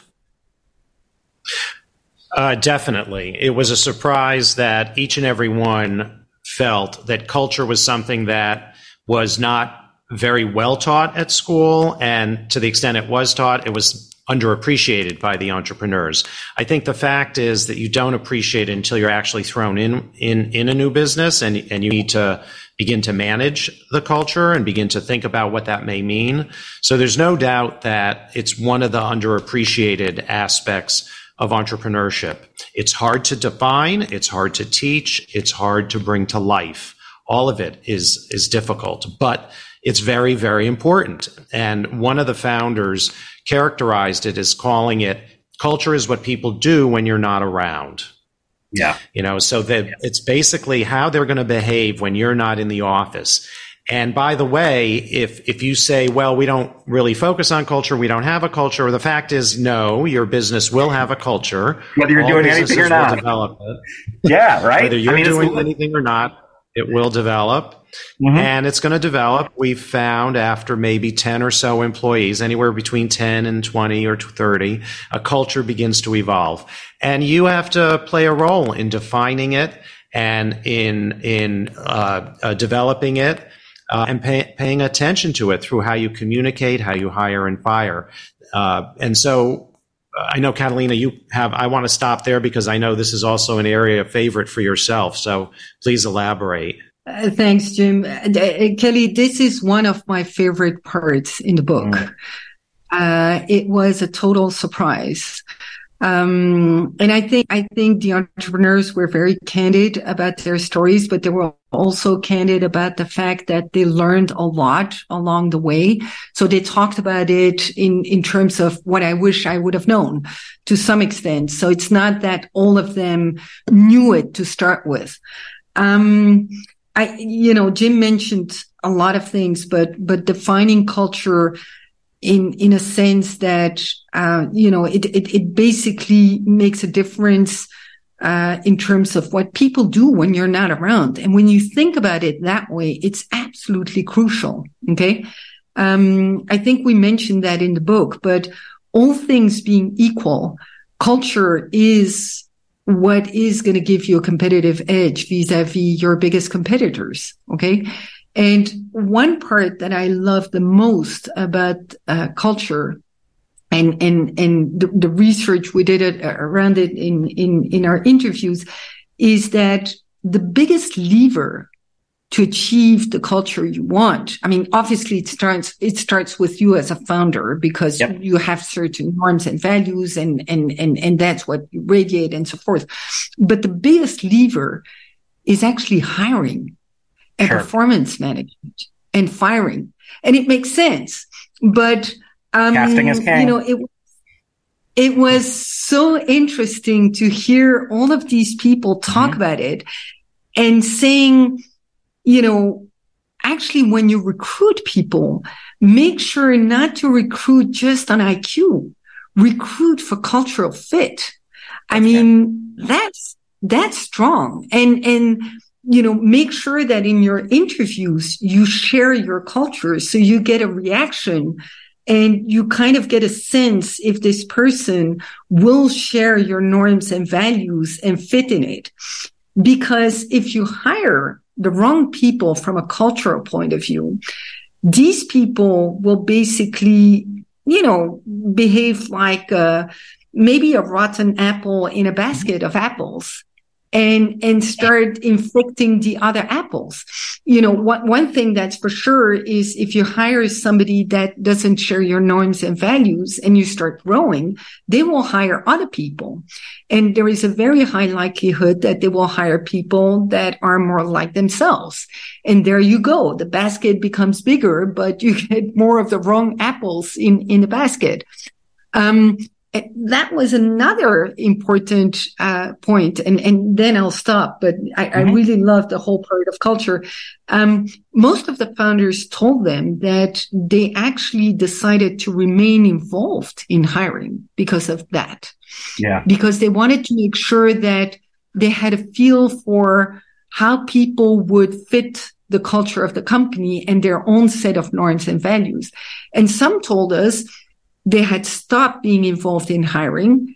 Speaker 5: Uh, definitely, it was a surprise that each and every one felt that culture was something that was not very well taught at school. And to the extent it was taught, it was underappreciated by the entrepreneurs. I think the fact is that you don't appreciate it until you're actually thrown in, in, in a new business and, and you need to begin to manage the culture and begin to think about what that may mean. So there's no doubt that it's one of the underappreciated aspects of entrepreneurship. It's hard to define. It's hard to teach. It's hard to bring to life. All of it is, is difficult, but it's very, very important. And one of the founders characterized it as calling it culture is what people do when you're not around.
Speaker 3: Yeah.
Speaker 5: You know, so that it's basically how they're going to behave when you're not in the office. And by the way, if if you say, well, we don't really focus on culture, we don't have a culture, the fact is, no, your business will have a culture.
Speaker 3: Whether you're All doing anything or not.
Speaker 5: Develop it.
Speaker 3: Yeah, right.
Speaker 5: Whether you're I mean, doing anything or not, it will develop. Mm-hmm. And it's going to develop. We've found after maybe 10 or so employees, anywhere between 10 and 20 or 30, a culture begins to evolve. And you have to play a role in defining it and in, in uh, uh, developing it. Uh, and pay, paying attention to it through how you communicate, how you hire and fire. Uh, and so uh, I know Catalina, you have, I want to stop there because I know this is also an area of favorite for yourself. So please elaborate.
Speaker 6: Uh, thanks, Jim. Uh, uh, Kelly, this is one of my favorite parts in the book. Mm. uh, it was a total surprise. Um, and I think, I think the entrepreneurs were very candid about their stories, but they were also candid about the fact that they learned a lot along the way. So they talked about it in, in terms of what I wish I would have known to some extent. So it's not that all of them knew it to start with. Um, I, you know, Jim mentioned a lot of things, but, but defining culture in in a sense that uh, you know it, it, it basically makes a difference uh, in terms of what people do when you're not around. And when you think about it that way, it's absolutely crucial. Okay, um, I think we mentioned that in the book, but all things being equal, culture is what is going to give you a competitive edge vis-a-vis your biggest competitors. Okay. And one part that I love the most about uh, culture and, and, and the, the, research we did it, uh, around it in, in, in our interviews is that the biggest lever to achieve the culture you want. I mean, obviously it starts, it starts with you as a founder because yep. you have certain norms and values and, and, and, and that's what you radiate and so forth. But the biggest lever is actually hiring and sure. performance management and firing. And it makes sense. But, um,
Speaker 3: casting is king.
Speaker 6: You know, it, it was so interesting to hear all of these people talk mm-hmm. about it and saying, you know, actually when you recruit people, make sure not to recruit just on IQ, recruit for cultural fit. I mean, that's, that's strong. And, and you know, make sure that in your interviews, you share your culture so you get a reaction and you kind of get a sense if this person will share your norms and values and fit in it. Because if you hire the wrong people from a cultural point of view, these people will basically, you know, behave like, uh, maybe a rotten apple in a basket of apples and and start infecting the other apples. You know, what, one thing that's for sure is if you hire somebody that doesn't share your norms and values and you start growing, they will hire other people. And there is a very high likelihood that they will hire people that are more like themselves. And there you go. The basket becomes bigger, but you [laughs] get more of the wrong apples in, in the basket. Um, that was another important uh, point, and and then I'll stop. But I, mm-hmm. I really love the whole part of culture. Um, most of the founders told them that they actually decided to remain involved in hiring because of that.
Speaker 3: Yeah,
Speaker 6: because they wanted to make sure that they had a feel for how people would fit the culture of the company and their own set of norms and values. And some told us they had stopped being involved in hiring.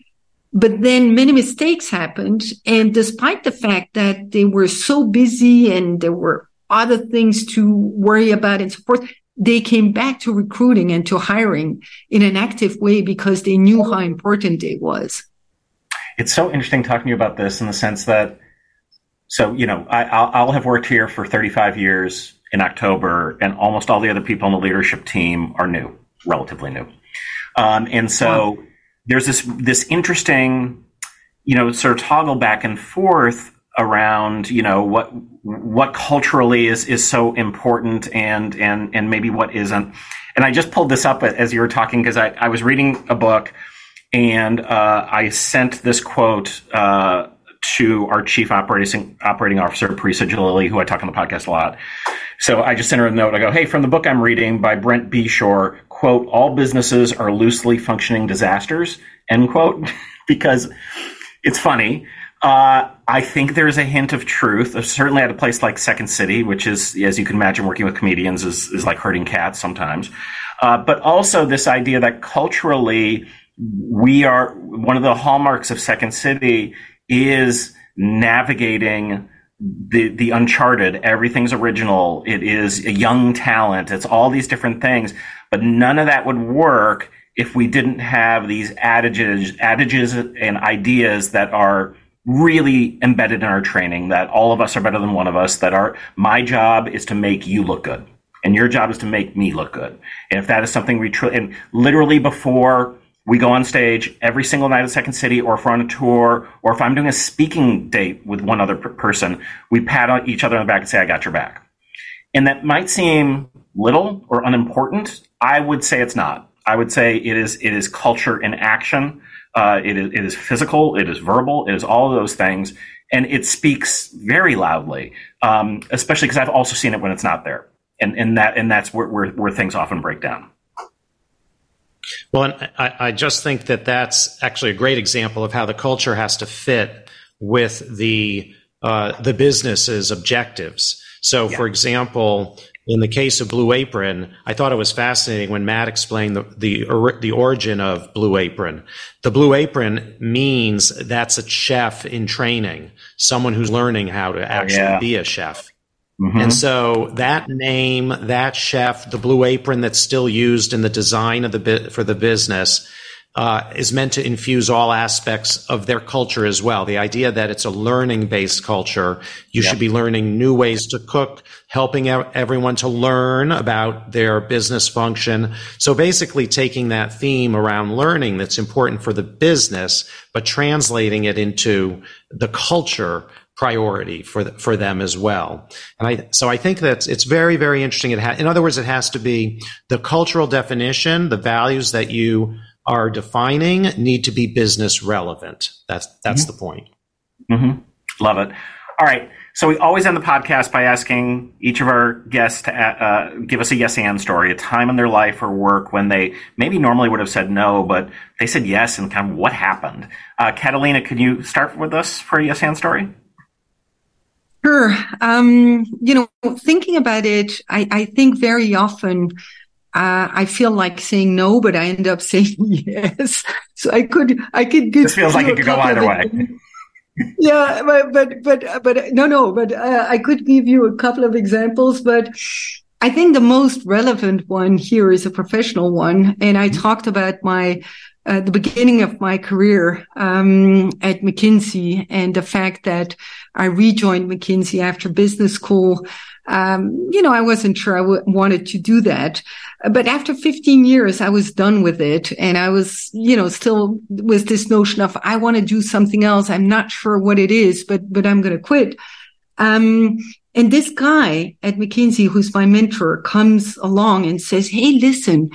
Speaker 6: But then many mistakes happened. And despite the fact that they were so busy and there were other things to worry about and so forth, they came back to recruiting and to hiring in an active way because they knew how important it was.
Speaker 3: It's so interesting talking to you about this in the sense that, so, you know, I, will have worked here for 35 years in October, and almost all the other people on the leadership team are new, relatively new. Um, and so wow. there's this this interesting, you know, sort of toggle back and forth around, you know, what what culturally is is so important and and and maybe what isn't. And I just pulled this up as you were talking because I, I was reading a book and uh, I sent this quote uh, to our chief operating operating officer, Parisa Jalili, who I talk on the podcast a lot. So I just sent her a note. I go, hey, from the book I'm reading by Brent Beshore, quote, all businesses are loosely functioning disasters, end quote, [laughs] because it's funny. Uh, I think there's a hint of truth. Certainly at a place like Second City, which is, as you can imagine, working with comedians is, is like herding cats sometimes. Uh, but also this idea that culturally, we are one of the hallmarks of Second City is navigating the the uncharted everything's original. It is a young talent. It's all these different things. But none of that would work if we didn't have these adages adages and ideas that are really embedded in our training that all of us are better than one of us that are my job is to make you look good and your job is to make me look good. And if that is something we truly, and literally before we go on stage every single night at Second City, or if we're on a tour, or if I'm doing a speaking date with one other person, we pat each other on the back and say, I got your back. And that might seem little or unimportant. I would say it's not. I would say it is, it is culture in action. Uh, it, is, it is physical. It is verbal. It is all of those things. And it speaks very loudly, um, especially because I've also seen it when it's not there and and that and that's where where, where things often break down.
Speaker 5: Well, and I, I just think that that's actually a great example of how the culture has to fit with the uh, the business's objectives. So, yeah. for example, in the case of Blue Apron, I thought it was fascinating when Matt explained the, the, the origin of Blue Apron. The Blue Apron means that's a chef in training, someone who's learning how to actually oh, yeah. be a chef. Mm-hmm. And so that name, that chef, the blue apron that's still used in the design of the bit for the business, uh, is meant to infuse all aspects of their culture as well. The idea that it's a learning based culture. You yep. should be learning new ways to cook, helping everyone to learn about their business function. So basically taking that theme around learning that's important for the business, but translating it into the culture priority for the, for them as well. And I so I think that it's very very interesting. It ha- in other words, it has to be the cultural definition, the values that you are defining need to be business relevant. That's that's mm-hmm. the point.
Speaker 3: Mm-hmm. Love it. All right. So we always end the podcast by asking each of our guests to uh, give us a yes and story, a time in their life or work when they maybe normally would have said no, but they said yes, and kind of what happened. Uh, Catalina, can you start with us for a yes and story?
Speaker 6: Sure. Um, you know, thinking about it, I, I think very often uh, I feel like saying no, but I end up [laughs] saying yes. So I could, I could
Speaker 3: give. This feels like it could go either way. [laughs]
Speaker 6: yeah, but but but but no, no. But uh, I could give you a couple of examples, but I think the most relevant one here is a professional one, and I talked about my uh, the beginning of my career um, at McKinsey and the fact that I rejoined McKinsey after business school. Um, you know, I wasn't sure I w- wanted to do that. But after 15 years, I was done with it. And I was, you know, still with this notion of, I want to do something else. I'm not sure what it is, but, but I'm going to quit. Um, and this guy at McKinsey, who's my mentor, comes along and says, Hey, listen,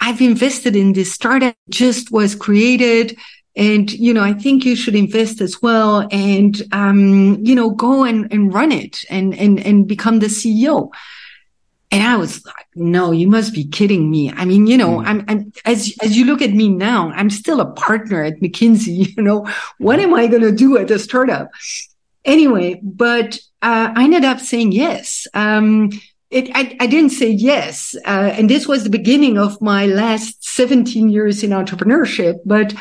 Speaker 6: I've invested in this startup, just was created. And, you know, I think you should invest as well and, um, you know, go and, and run it and, and, and become the CEO. And I was like, no, you must be kidding me. I mean, you know, mm. I'm, I'm, as, as you look at me now, I'm still a partner at McKinsey. [laughs] You know, what am I going to do at a startup? Anyway, but, uh, I ended up saying yes. Um, it, I, I, didn't say yes. Uh, and this was the beginning of my last 17 years in entrepreneurship. But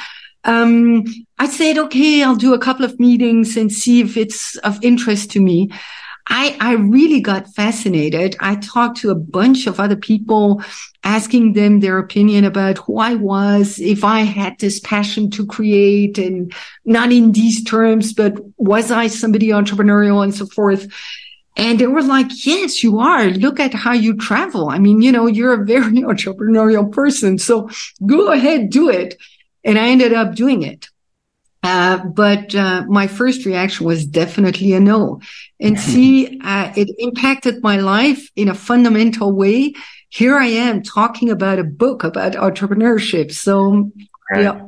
Speaker 6: um, I said, okay, I'll do a couple of meetings and see if it's of interest to me. I, I really got fascinated. I talked to a bunch of other people, asking them their opinion about who I was, if I had this passion to create and not in these terms, but was I somebody entrepreneurial and so forth. And they were like, yes, you are. Look at how you travel. I mean, you know, you're a very [laughs] entrepreneurial person. So go ahead, do it. And I ended up doing it. Uh, but uh, my first reaction was definitely a no. And see, uh, it impacted my life in a fundamental way. Here I am talking about a book about entrepreneurship. So, Great. yeah.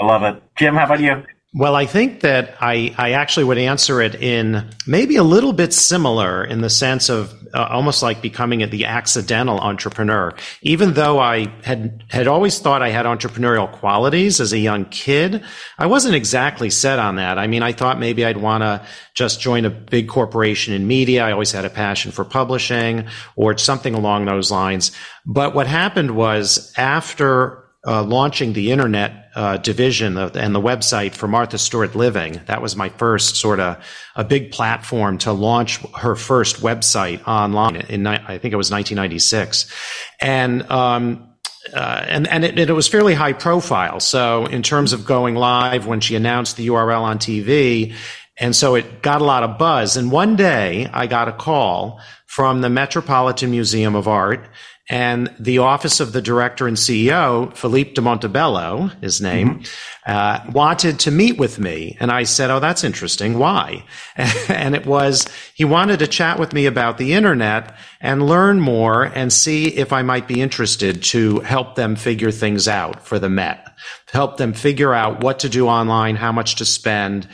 Speaker 3: I love it. Jim, how about you?
Speaker 5: Well, I think that I, I actually would answer it in maybe a little bit similar in the sense of uh, almost like becoming the accidental entrepreneur. Even though I had, had always thought I had entrepreneurial qualities as a young kid, I wasn't exactly set on that. I mean, I thought maybe I'd want to just join a big corporation in media. I always had a passion for publishing or something along those lines. But what happened was after uh, launching the internet uh, division of, and the website for Martha Stewart Living. That was my first sort of a big platform to launch her first website online in I think it was 1996, and um, uh, and and it, it, was fairly high profile. So in terms of going live, when she announced the URL on TV, And so it got a lot of buzz. And one day I got a call from the Metropolitan Museum of Art and the office of the director and CEO, Philippe de Montebello, his name, mm-hmm. uh, wanted to meet with me. And I said, Oh, that's interesting. Why? [laughs] and it was, he wanted to chat with me about the internet and learn more and see if I might be interested to help them figure things out for the Met, help them figure out what to do online, how much to spend,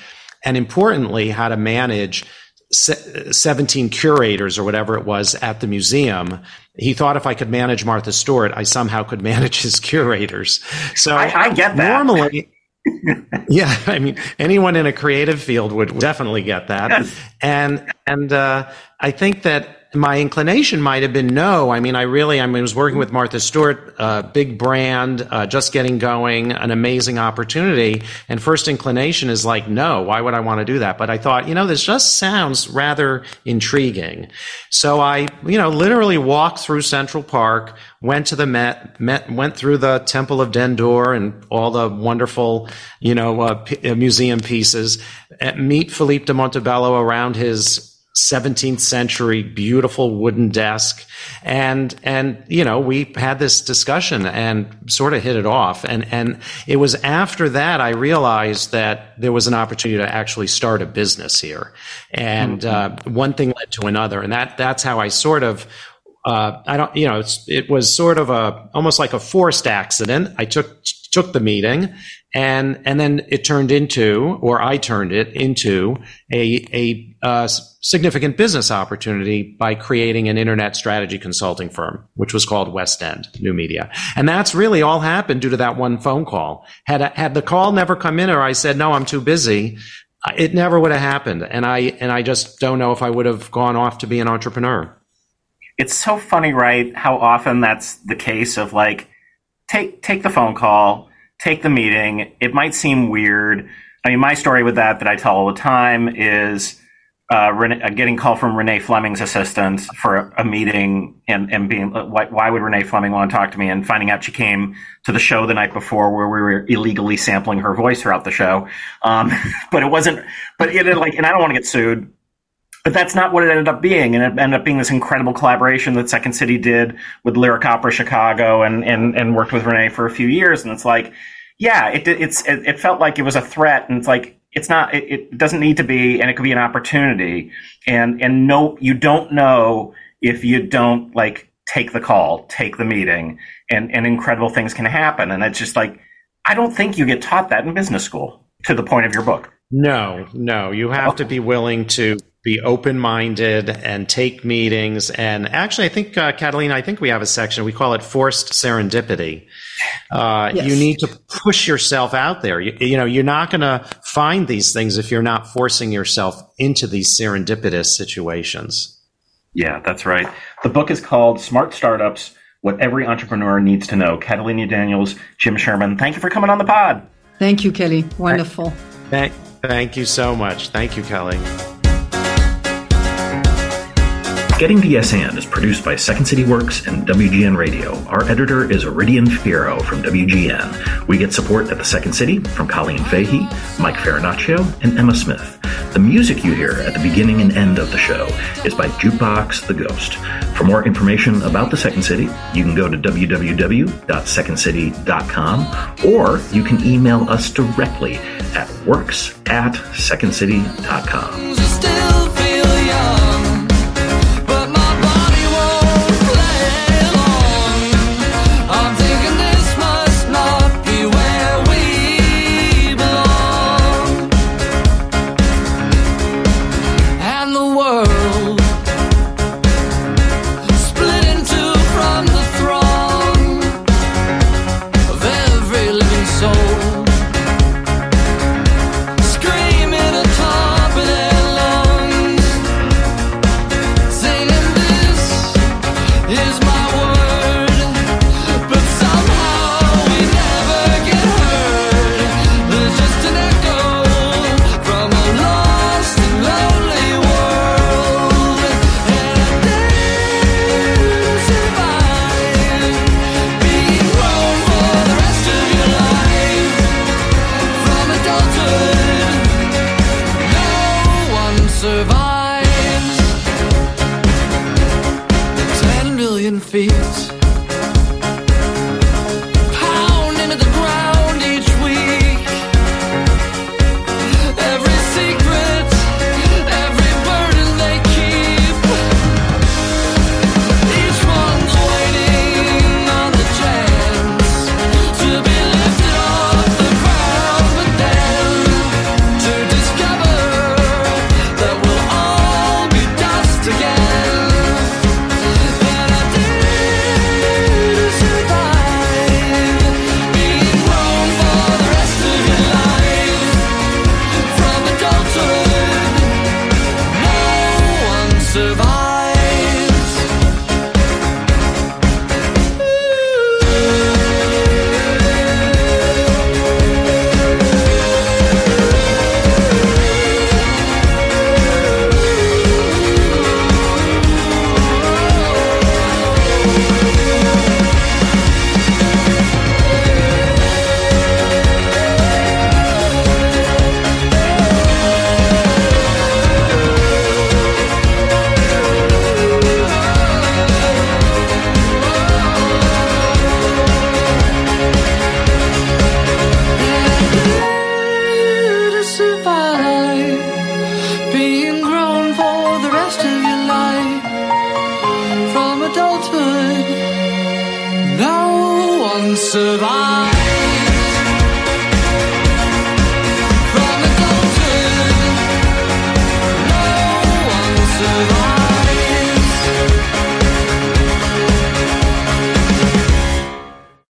Speaker 5: and importantly, how to manage 17 curators or whatever it was at the museum. He thought if I could manage Martha Stewart, I somehow could manage his curators. So
Speaker 3: I, I get that.
Speaker 5: Normally, [laughs] yeah, I mean, anyone in a creative field would definitely get that. Yes. And, and, uh, I think that my inclination might have been no. I mean, I really, I mean, I was working with Martha Stewart, uh, big brand, uh, just getting going, an amazing opportunity. And first inclination is like, no, why would I want to do that? But I thought, you know, this just sounds rather intriguing. So I, you know, literally walked through Central Park, went to the Met, Met went through the Temple of Dendur and all the wonderful, you know, uh, p- uh, museum pieces, meet Philippe de Montebello around his 17th century beautiful wooden desk and and you know we had this discussion and sort of hit it off and and it was after that I realized that there was an opportunity to actually start a business here and mm-hmm. uh, one thing led to another and that that's how I sort of uh, I don't, you know, it was sort of a almost like a forced accident. I took took the meeting, and and then it turned into, or I turned it into a a uh, significant business opportunity by creating an internet strategy consulting firm, which was called West End New Media, and that's really all happened due to that one phone call. Had had the call never come in, or I said no, I'm too busy, it never would have happened, and I and I just don't know if I would have gone off to be an entrepreneur.
Speaker 3: It's so funny, right? How often that's the case of like take take the phone call take the meeting. It might seem weird. I mean, my story with that that I tell all the time is uh, Rene, uh, getting call from Renee Fleming's assistant for a meeting and, and being, uh, why, why, would Renee Fleming want to talk to me? And finding out she came to the show the night before where we were illegally sampling her voice throughout the show. Um, [laughs] but it wasn't, but it like, and I don't want to get sued, but that's not what it ended up being. And it ended up being this incredible collaboration that Second City did with Lyric Opera Chicago and, and, and worked with Renee for a few years. And it's like, yeah, it, it's, it, it felt like it was a threat. And it's like, it's not, it, it doesn't need to be, and it could be an opportunity. And, and no, you don't know if you don't like take the call, take the meeting and, and incredible things can happen. And it's just like, I don't think you get taught that in business school to the point of your book.
Speaker 5: No, no, you have to be willing to be open minded and take meetings. And actually, I think, uh, Catalina, I think we have a section, we call it forced serendipity. Uh, yes. You need to push yourself out there. You, you know, you're not going to find these things if you're not forcing yourself into these serendipitous situations.
Speaker 3: Yeah, that's right. The book is called Smart Startups What Every Entrepreneur Needs to Know. Catalina Daniels, Jim Sherman, thank you for coming on the pod.
Speaker 6: Thank you, Kelly. Wonderful.
Speaker 5: Thank, thank you so much. Thank you, Kelly.
Speaker 3: Getting to Yes And is produced by Second City Works and WGN Radio. Our editor is Iridian Fierro from WGN. We get support at the Second City from Colleen Fahey, Mike Farinaccio, and Emma Smith. The music you hear at the beginning and end of the show is by Jukebox the Ghost. For more information about the Second City, you can go to www.secondcity.com or you can email us directly at works at secondcity.com.